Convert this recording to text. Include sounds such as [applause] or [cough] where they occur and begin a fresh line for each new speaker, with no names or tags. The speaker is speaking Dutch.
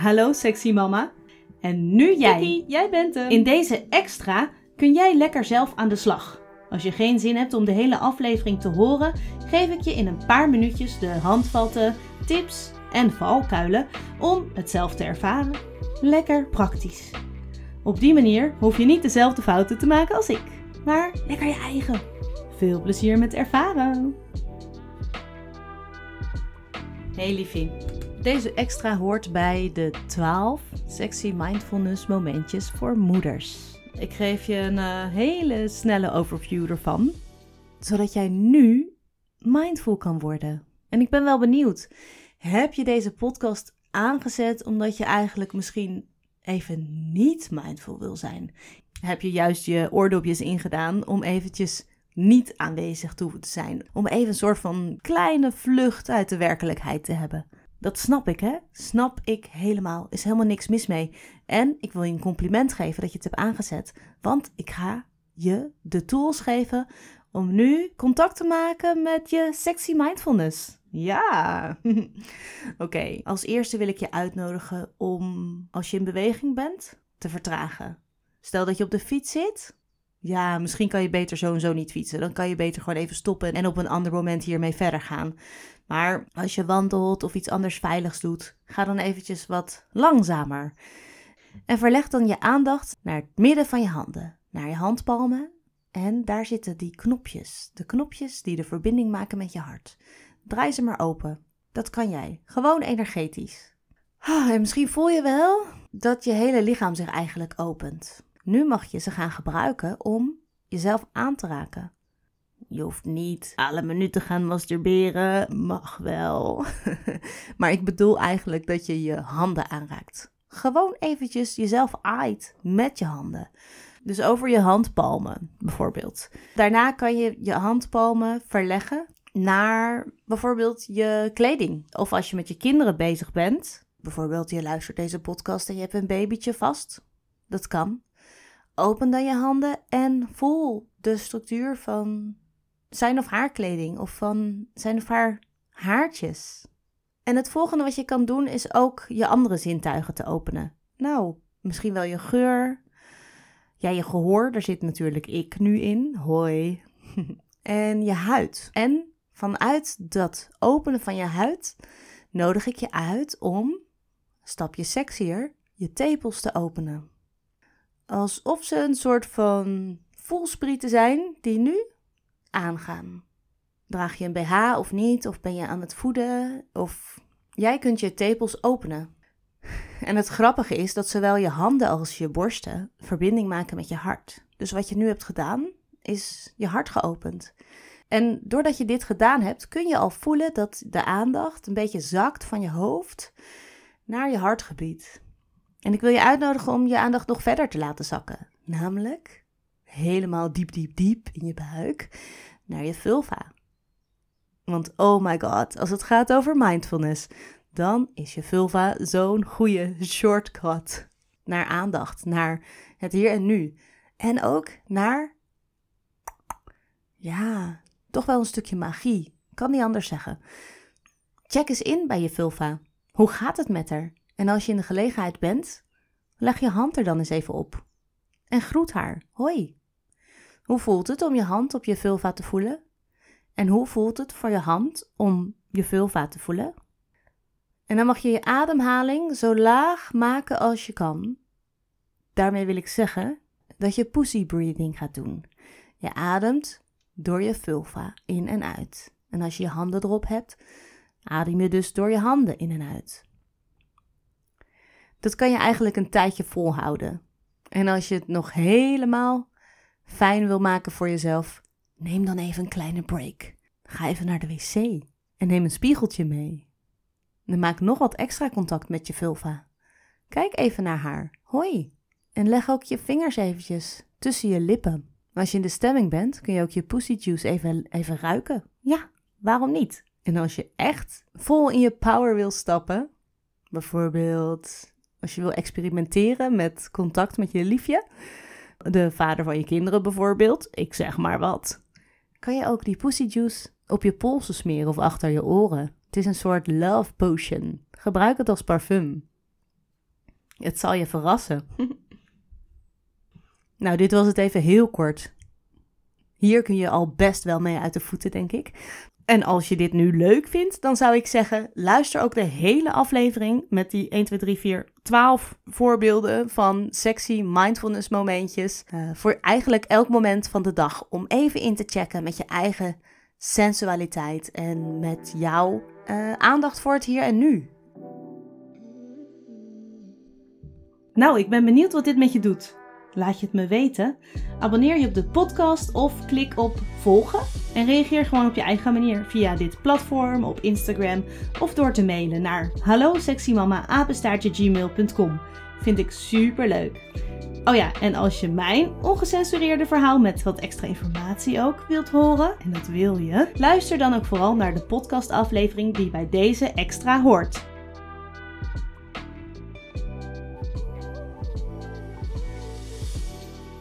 Hallo sexy mama. En nu jij.
Kiki, jij bent hem.
In deze extra kun jij lekker zelf aan de slag. Als je geen zin hebt om de hele aflevering te horen, geef ik je in een paar minuutjes de handvatten, tips en valkuilen om het zelf te ervaren. Lekker praktisch. Op die manier hoef je niet dezelfde fouten te maken als ik, maar lekker je eigen. Veel plezier met ervaren. Hey liefie, deze extra hoort bij de 12 sexy mindfulness momentjes voor moeders. Ik geef je een eh, hele snelle overview ervan, zodat jij nu mindful kan worden. En ik ben wel benieuwd, heb je deze podcast aangezet omdat je eigenlijk misschien even niet mindful wil zijn? Heb je juist je oordopjes ingedaan om eventjes niet aanwezig te zijn? Om even een soort van kleine vlucht uit de werkelijkheid te hebben? Dat snap ik, hè? Snap ik helemaal. Is helemaal niks mis mee. En ik wil je een compliment geven dat je het hebt aangezet. Want ik ga je de tools geven om nu contact te maken met je sexy mindfulness. Ja. [laughs] Oké, als eerste wil ik je uitnodigen om, als je in beweging bent, te vertragen. Stel dat je op de fiets zit. Ja, misschien kan je beter zo en zo niet fietsen. Dan kan je beter gewoon even stoppen en op een ander moment hiermee verder gaan. Maar als je wandelt of iets anders veiligs doet, ga dan eventjes wat langzamer. En verleg dan je aandacht naar het midden van je handen, naar je handpalmen. En daar zitten die knopjes, de knopjes die de verbinding maken met je hart. Draai ze maar open. Dat kan jij, gewoon energetisch. Ah, en misschien voel je wel dat je hele lichaam zich eigenlijk opent. Nu mag je ze gaan gebruiken om jezelf aan te raken. Je hoeft niet alle minuten gaan masturberen. Mag wel. [laughs] maar ik bedoel eigenlijk dat je je handen aanraakt. Gewoon eventjes jezelf aait met je handen. Dus over je handpalmen bijvoorbeeld. Daarna kan je je handpalmen verleggen naar bijvoorbeeld je kleding. Of als je met je kinderen bezig bent. Bijvoorbeeld je luistert deze podcast en je hebt een babytje vast. Dat kan. Open dan je handen en voel de structuur van zijn of haar kleding of van zijn of haar haartjes. En het volgende wat je kan doen is ook je andere zintuigen te openen. Nou, misschien wel je geur. Ja, je gehoor, daar zit natuurlijk ik nu in. Hoi. [laughs] en je huid. En vanuit dat openen van je huid nodig ik je uit om, stapje sexier, je tepels te openen. Alsof ze een soort van voelsprieten zijn die nu aangaan. Draag je een BH of niet? Of ben je aan het voeden? Of jij kunt je tepels openen. En het grappige is dat zowel je handen als je borsten verbinding maken met je hart. Dus wat je nu hebt gedaan, is je hart geopend. En doordat je dit gedaan hebt, kun je al voelen dat de aandacht een beetje zakt van je hoofd naar je hartgebied. En ik wil je uitnodigen om je aandacht nog verder te laten zakken. Namelijk helemaal diep, diep, diep in je buik naar je vulva. Want oh my god, als het gaat over mindfulness, dan is je vulva zo'n goede shortcut naar aandacht, naar het hier en nu. En ook naar, ja, toch wel een stukje magie. Kan niet anders zeggen. Check eens in bij je vulva. Hoe gaat het met haar? En als je in de gelegenheid bent, leg je hand er dan eens even op. En groet haar. Hoi. Hoe voelt het om je hand op je vulva te voelen? En hoe voelt het voor je hand om je vulva te voelen? En dan mag je je ademhaling zo laag maken als je kan. Daarmee wil ik zeggen dat je pussy breathing gaat doen. Je ademt door je vulva in en uit. En als je je handen erop hebt, adem je dus door je handen in en uit. Dat kan je eigenlijk een tijdje volhouden. En als je het nog helemaal fijn wil maken voor jezelf, neem dan even een kleine break. Ga even naar de wc en neem een spiegeltje mee. En maak nog wat extra contact met je vulva. Kijk even naar haar. Hoi. En leg ook je vingers eventjes tussen je lippen. Als je in de stemming bent, kun je ook je pussy juice even, even ruiken. Ja, waarom niet? En als je echt vol in je power wil stappen, bijvoorbeeld als je wil experimenteren met contact met je liefje, de vader van je kinderen bijvoorbeeld, ik zeg maar wat, kan je ook die pussy juice op je polsen smeren of achter je oren. Het is een soort love potion. Gebruik het als parfum. Het zal je verrassen. [laughs] nou, dit was het even heel kort. Hier kun je al best wel mee uit de voeten, denk ik. En als je dit nu leuk vindt, dan zou ik zeggen: luister ook de hele aflevering met die 1, 2, 3, 4, 12 voorbeelden van sexy mindfulness momentjes. Uh, voor eigenlijk elk moment van de dag om even in te checken met je eigen sensualiteit en met jouw uh, aandacht voor het hier en nu. Nou, ik ben benieuwd wat dit met je doet. Laat je het me weten. Abonneer je op de podcast of klik op volgen. En reageer gewoon op je eigen manier via dit platform, op Instagram of door te mailen naar hallo Vind ik super leuk. Oh ja, en als je mijn ongecensureerde verhaal met wat extra informatie ook wilt horen, en dat wil je, luister dan ook vooral naar de podcastaflevering die bij deze extra hoort.